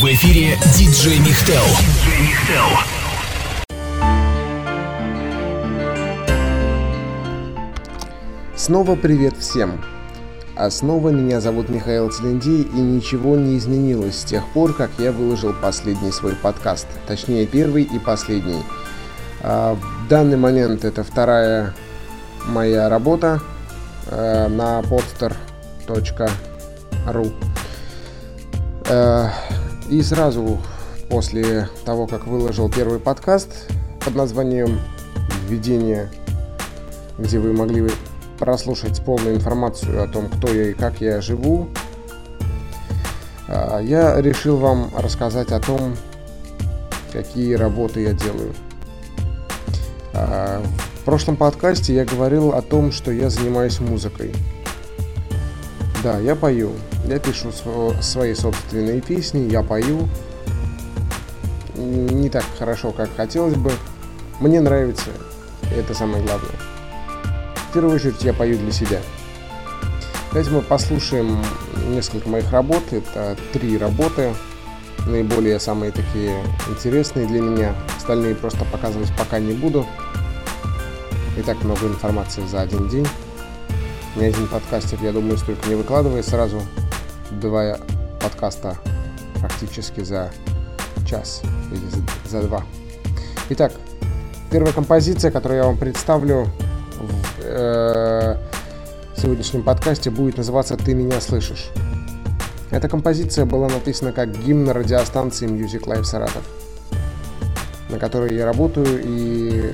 В эфире диджей Михтел. Снова привет всем! А снова меня зовут Михаил Целендей, и ничего не изменилось с тех пор, как я выложил последний свой подкаст. Точнее, первый и последний. А в данный момент это вторая моя работа э, на podster.ru. Э, и сразу после того, как выложил первый подкаст под названием «Введение», где вы могли прослушать полную информацию о том, кто я и как я живу, а, я решил вам рассказать о том, какие работы я делаю. А, в прошлом подкасте я говорил о том, что я занимаюсь музыкой. Да, я пою. Я пишу свои собственные песни, я пою. Не так хорошо, как хотелось бы. Мне нравится, это самое главное. В первую очередь я пою для себя. Давайте мы послушаем несколько моих работ. Это три работы, наиболее самые такие интересные для меня. Остальные просто показывать пока не буду. И так много информации за один день. Ни один подкастер, я думаю, столько не выкладывает сразу. Два подкаста практически за час или за, два. Итак, первая композиция, которую я вам представлю, э, сегодняшнем подкасте будет называться «Ты меня слышишь». Эта композиция была написана как гимн радиостанции Music Life Саратов, на которой я работаю и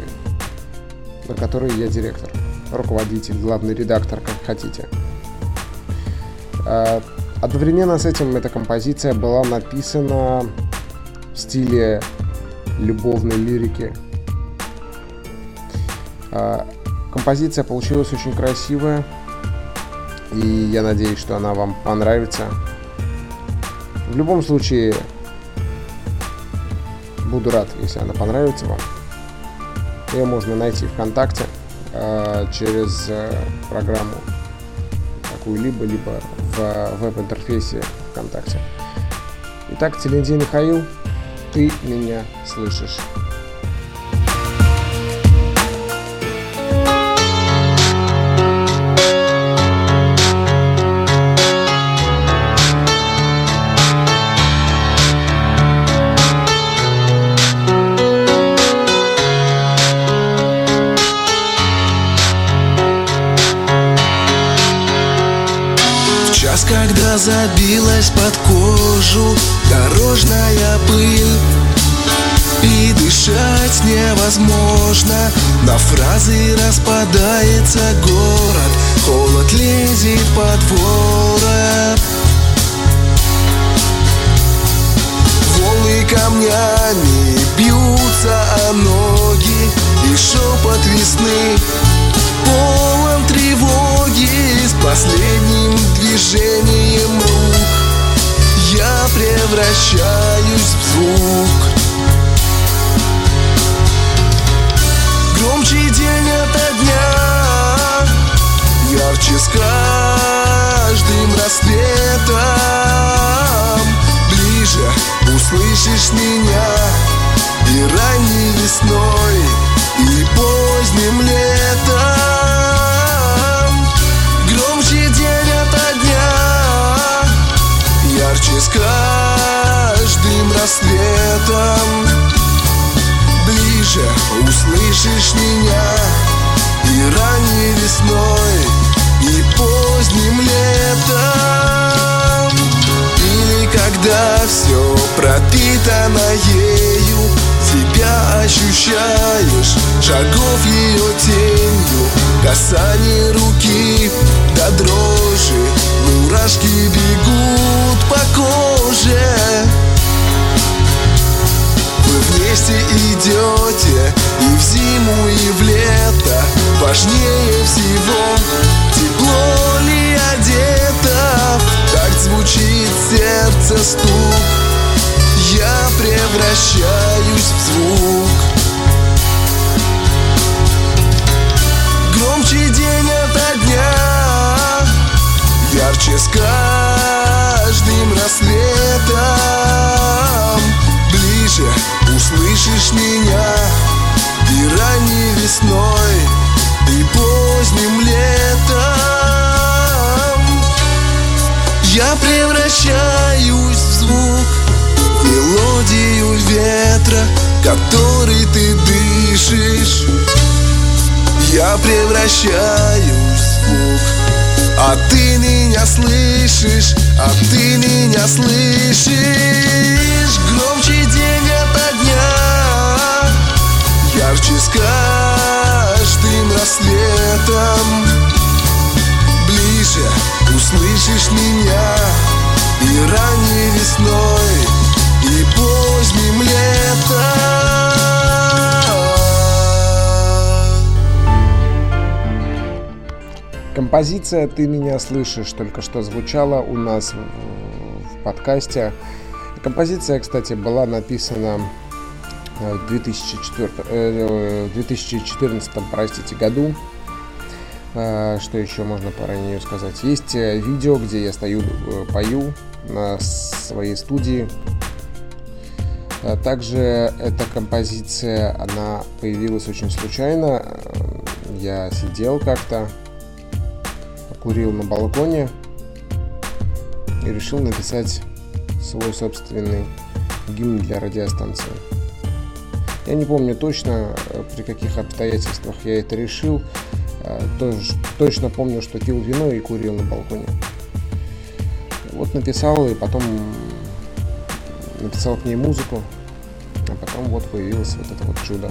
на которой я директор, руководитель, главный редактор, как хотите. Одновременно с этим эта композиция была написана в стиле любовной лирики. Э, Композиция получилась очень красивая, и я надеюсь, что она вам понравится. В любом случае, буду рад, если она понравится вам. Ее можно найти ВКонтакте э, через э, программу какую-либо, либо в веб-интерфейсе ВКонтакте. Итак, Телендей Михаил, ты меня слышишь. Забилась под кожу дорожная пыль. И дышать невозможно На фразы распадается город Холод лезет под ворот. Волны камнями бьются о ноги И шепот весны полон тревоги С последним движением рук Я превращаюсь в звук. Громче день ото дня Ярче с каждым рассветом. Ближе услышишь меня И ранней весной, и поздним летом Ближе услышишь меня И ранней весной, и поздним летом. Или когда все пропитано ею Себя ощущаешь, шагов ее тенью. Касание руки до дрожи Мурашки бегут по коже Вместе идете и в зиму, и в лето. Важнее всего тепло ли одето. Так звучит сердце стук. Я превращаюсь в звук. Громче день ото дня Ярче с ветра, который ты дышишь. Я превращаюсь в звук, а ты меня слышишь, а ты меня слышишь. Громче день ото дня, ярче с каждым рассветом. Ближе услышишь меня и ранней весной, Композиция «Ты меня слышишь» только что звучала у нас в, подкасте. Композиция, кстати, была написана э, в 2004, э, 2014 простите, году. Э, Что еще можно про нее сказать? Есть э, видео, где я стою, э, пою на своей студии. А Также эта композиция, она появилась очень случайно. Э, Я сидел как-то, курил на балконе и решил написать свой собственный гимн для радиостанции. Я не помню точно, э, при каких обстоятельствах я это решил. Э, точно помню, что пил вино и курил на балконе. Вот написал и потом написал к ней музыку, а потом вот появилось вот это вот чудо.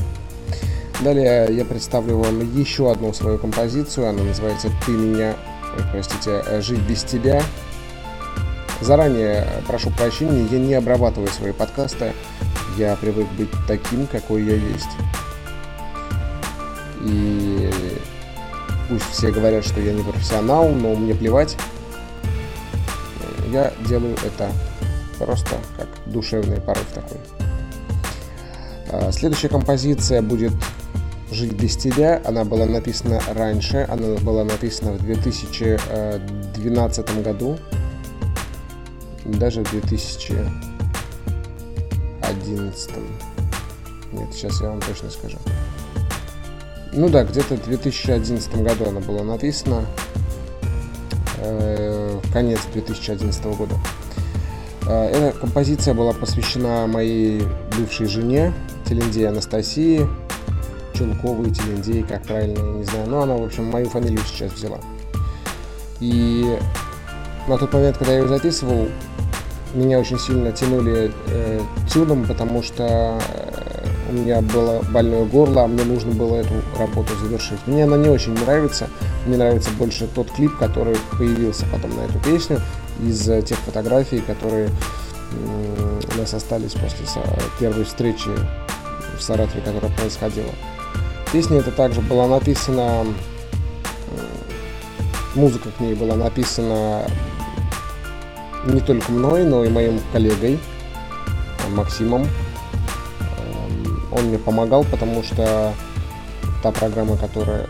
Далее я представлю вам еще одну свою композицию. Она называется «Ты меня, ой, простите, э, жить без тебя». Заранее прошу прощения, я не обрабатываю свои подкасты. Я привык быть таким, какой я есть. И пусть все говорят, что я не профессионал, но мне плевать. Я делаю это просто как душевный порыв такой. А, Следующая композиция будет «Жить без тебя». Она была написана раньше, она была написана в 2012 году, даже в 2011. Нет, сейчас я вам точно скажу. Ну да, где-то в 2011 году она была написана, э, конец 2011 года. Э, Эта композиция была посвящена моей бывшей жене, Телендей Анастасии, Чулковой Телендей, как правильно, я не знаю. Но она, в общем, мою фамилию сейчас взяла. И на тот момент, когда я ее записывал, меня очень сильно тянули э, тюном, потому что э, у меня было больное горло, а мне нужно было эту работу завершить. Мне она не очень нравится. Мне нравится больше тот клип, который появился потом на эту песню из э, тех фотографий, которые м, у нас остались после первой встречи в Саратове, которая происходила. Песня эта также была написана, м, музыка к ней была написана не только мной, но и моим коллегой э, Максимом. Эм, Он мне помогал, потому что та программа, которая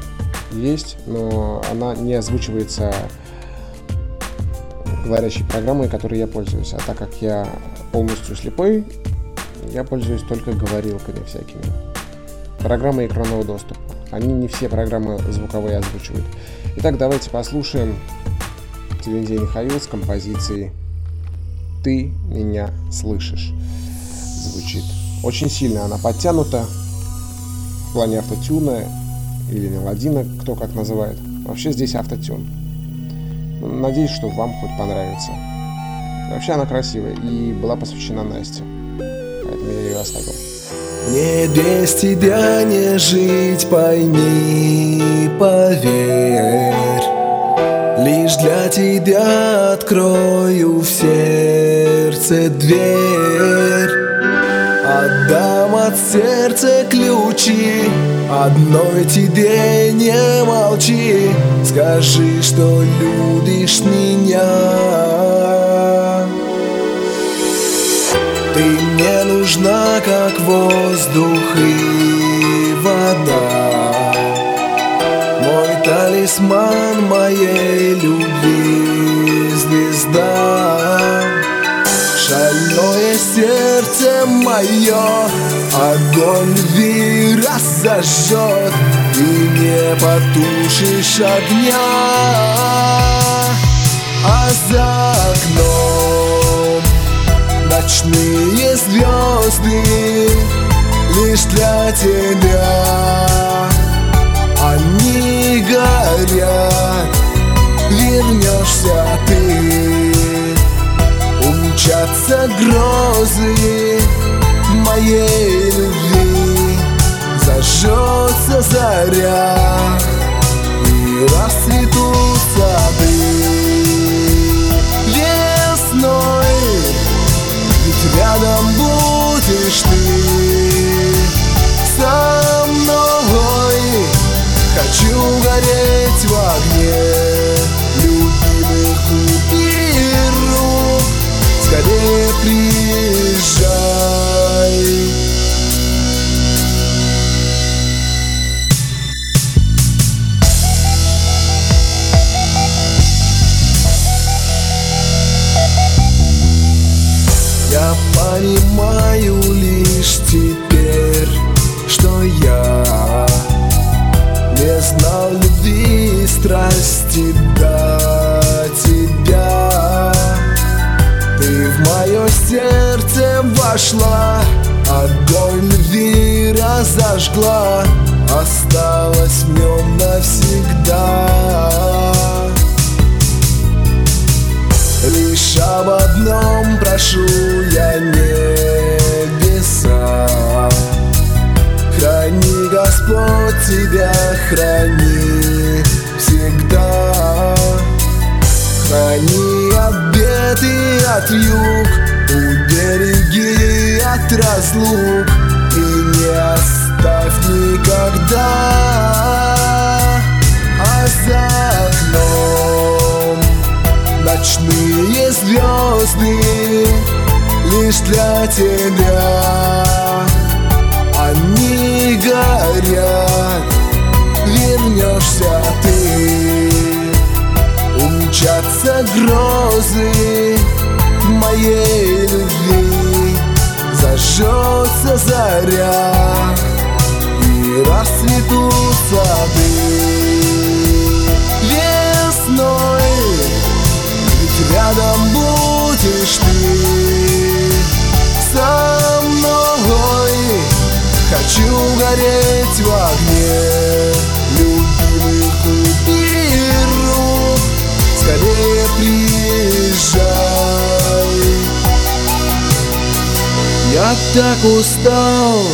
есть, но она не озвучивается говорящей программой, которой я пользуюсь. А так как я полностью слепой, я пользуюсь только говорилками всякими. Программы экранного доступа. Они не все программы звуковые озвучивают. Итак, давайте послушаем Телендей Михаил с композицией «Ты меня слышишь» звучит. Очень сильно она подтянута в плане автотюна или мелодина, кто как называет. Вообще здесь автотюн. Надеюсь, что вам хоть понравится. Вообще она красивая и была посвящена Насте. Поэтому я ее оставил. Мне без тебя не жить, пойми, поверь Лишь для тебя открою в сердце дверь Отдам от сердца ключи Одной тебе не молчи Скажи, что любишь меня. Ты мне нужна, как воздух и вода. Мой талисман моей любви звезда. Шальной Родное сердце мое Огонь любви разожжет И не потушишь огня. А за окном Ночные звезды Лишь для тебя. Они горят Вернешься ты. Умчатся грозы моей любви. Зажжется заря И расцветут не знал любви и страсти до тебя. Ты в мое сердце вошла, огонь любви разожгла, осталась в нем навсегда. Лишь об одном прошу я небеса Господь, тебя храни всегда. Храни и от юг Убереги от разлук И не оставь так устал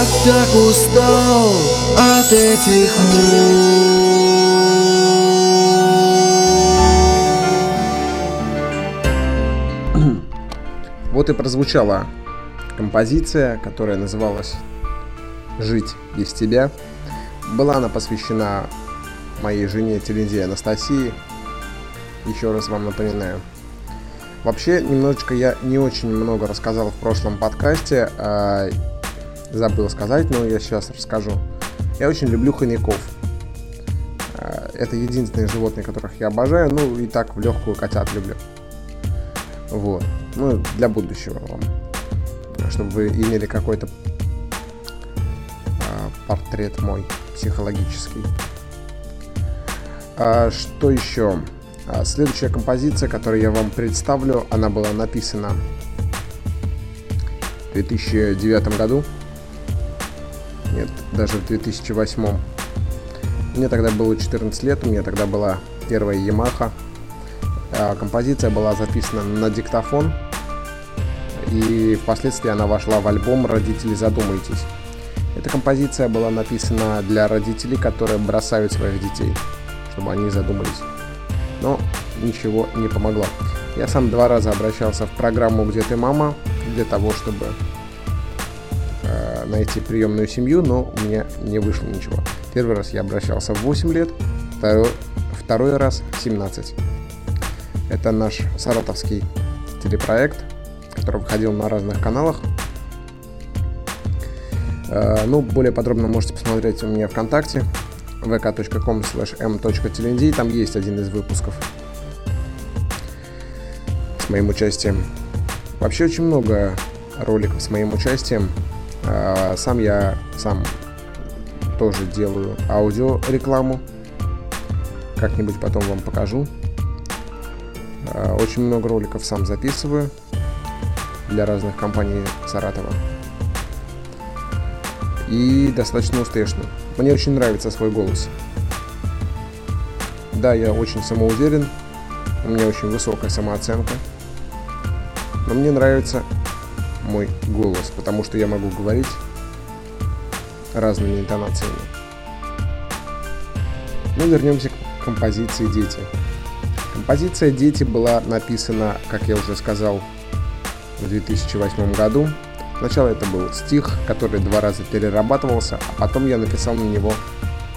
я так устал от этих Вот и прозвучала композиция, которая называлась «Жить без тебя». Была она посвящена моей жене Терензе Анастасии. Еще раз вам напоминаю. Вообще, немножечко я не очень много рассказал в прошлом подкасте. Забыл сказать, но я сейчас расскажу. Я очень люблю хомяков. А, Это единственные животные, которых я обожаю. Ну и так в легкую котят люблю. Вот. Ну, для будущего вам. Чтобы вы имели какой-то а, портрет мой психологический. А, что еще? Следующая композиция, которую я вам представлю, она была написана в 2009 году. Нет, даже в 2008. Мне тогда было 14 лет, у меня тогда была первая Yamaha. А, композиция была записана на диктофон, и впоследствии она вошла в альбом «Родители, задумайтесь». Эта композиция была написана для родителей, которые бросают своих детей, чтобы они задумались. Но ничего не помогло. Я сам два раза обращался в программу «Где ты, мама?» для того, чтобы найти приемную семью, но у меня не вышло ничего. Первый раз я обращался в 8 лет, второй, второй раз в 17. Это наш саратовский телепроект, который выходил на разных каналах. Э, ну, более подробно можете посмотреть у меня ВКонтакте vk.com m.tld, там есть один из выпусков с моим участием. Вообще очень много роликов с моим участием. Э, сам я сам тоже делаю аудиорекламу. Как-нибудь потом вам покажу. Э, очень много роликов сам записываю для разных компаний Саратова. И достаточно успешно. Мне очень нравится свой голос. Да, я очень самоуверен, у меня очень высокая самооценка. Но мне нравится мой голос, потому что я могу говорить разными интонациями. Ну, вернемся к композиции «Дети». Композиция «Дети» была написана, как я уже сказал, в 2008 году. Сначала это был стих, который два раза перерабатывался, а потом я написал на него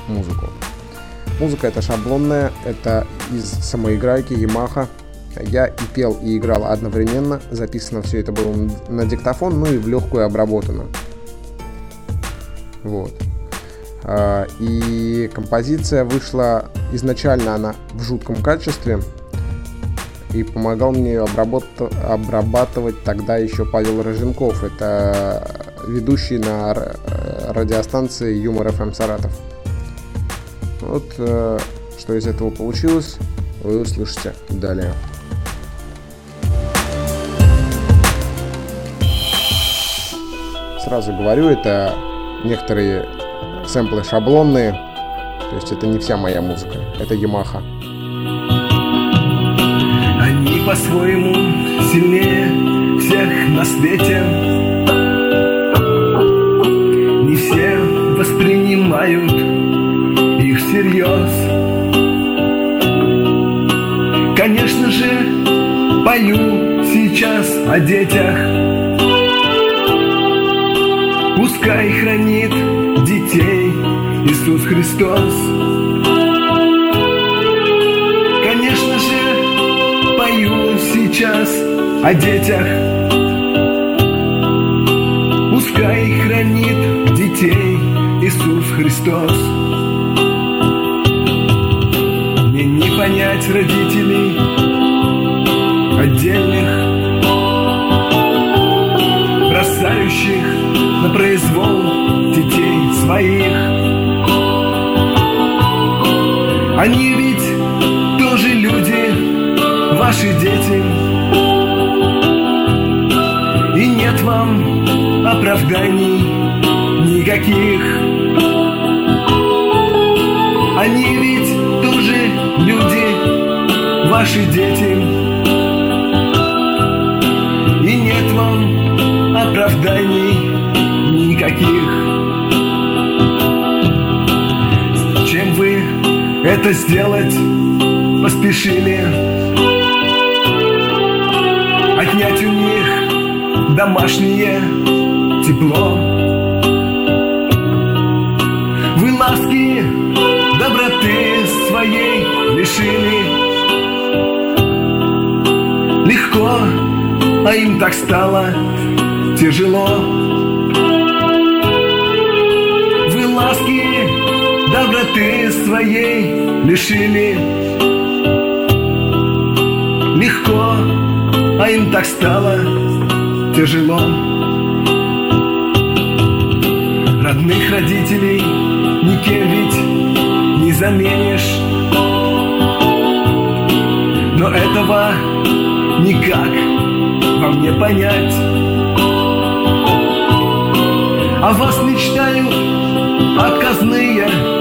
музыку. Музыка это шаблонная, это из самоиграйки Yamaha. Я и пел, и играл одновременно. Записано все это было на диктофон, ну и в легкую обработано. Вот. А, и композиция вышла изначально она в жутком качестве, и помогал мне обработ- обрабатывать тогда еще Павел Роженков. Это ведущий на радиостанции Юмор ФМ Саратов. Вот э, что из этого получилось, вы услышите далее. Сразу говорю, это некоторые сэмплы шаблонные, то есть это не вся моя музыка, это Yamaha по-своему сильнее всех на свете. Не все воспринимают их всерьез. Конечно же, пою сейчас о детях Пускай хранит детей Иисус Христос. Сейчас о детях. Пускай хранит детей Иисус Христос. Мне не понять родителей своих. Они ведь тоже люди, ваши дети. И нет вам оправданий никаких. Они ведь тоже люди, ваши дети. И нет вам оправданий это сделать поспешили Отнять у них домашнее тепло. Вы ласки, доброты своей лишили. Легко, а им так стало тяжело. Доброты своей лишили. Легко, а им так стало тяжело. Родных родителей никем ведь не заменишь. Но этого никак вам не понять. А вас мечтают отказные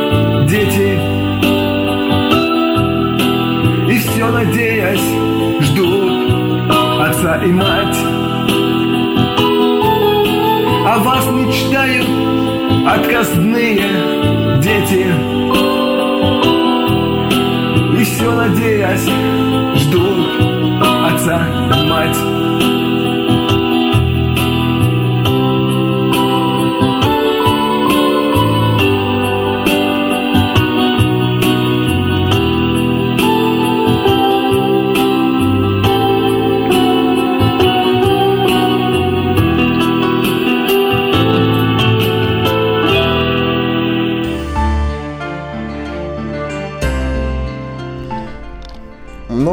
надеясь, ждут отца и мать. О вас мечтают отказные дети. И все надеясь, ждут отца и мать.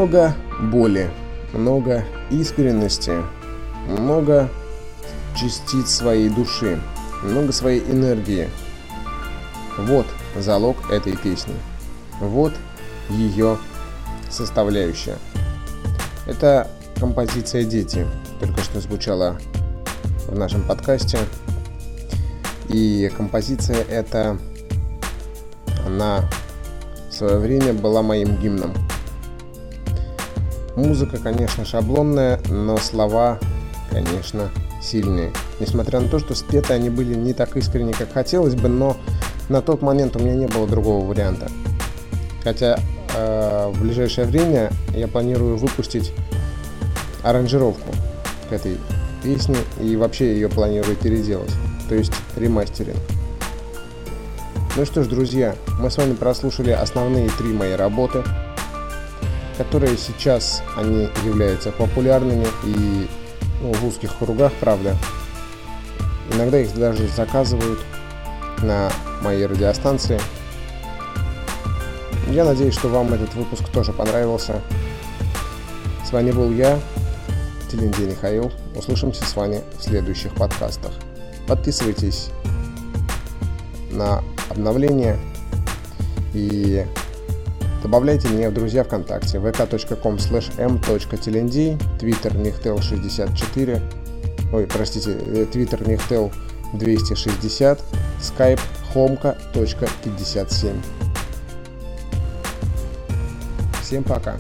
Много боли, много искренности, много частиц своей души, много своей энергии. Вот залог этой песни. Вот ее составляющая. Это композиция «Дети», только что звучала в нашем подкасте. И композиция эта, она в свое время была моим гимном – Музыка, конечно, шаблонная, но слова, конечно, сильные. Несмотря на то, что спеты они были не так искренне, как хотелось бы, но на тот момент у меня не было другого варианта. Хотя э, в ближайшее время я планирую выпустить аранжировку к этой песне и вообще ее планирую переделать, то есть ремастеринг. Ну что ж, друзья, мы с вами прослушали основные три мои работы – которые сейчас они являются популярными и ну, в узких кругах, правда. Иногда их даже заказывают на моей радиостанции. Я надеюсь, что вам этот выпуск тоже понравился. С вами был я, Телендей Михаил. Услышимся с вами в следующих подкастах. Подписывайтесь на обновления и Добавляйте меня в друзья ВКонтакте vk.com slash m.tld, Twitter Нихтел64, ой, простите, Twitter Нихтел 260, Skype homka.57. Всем пока!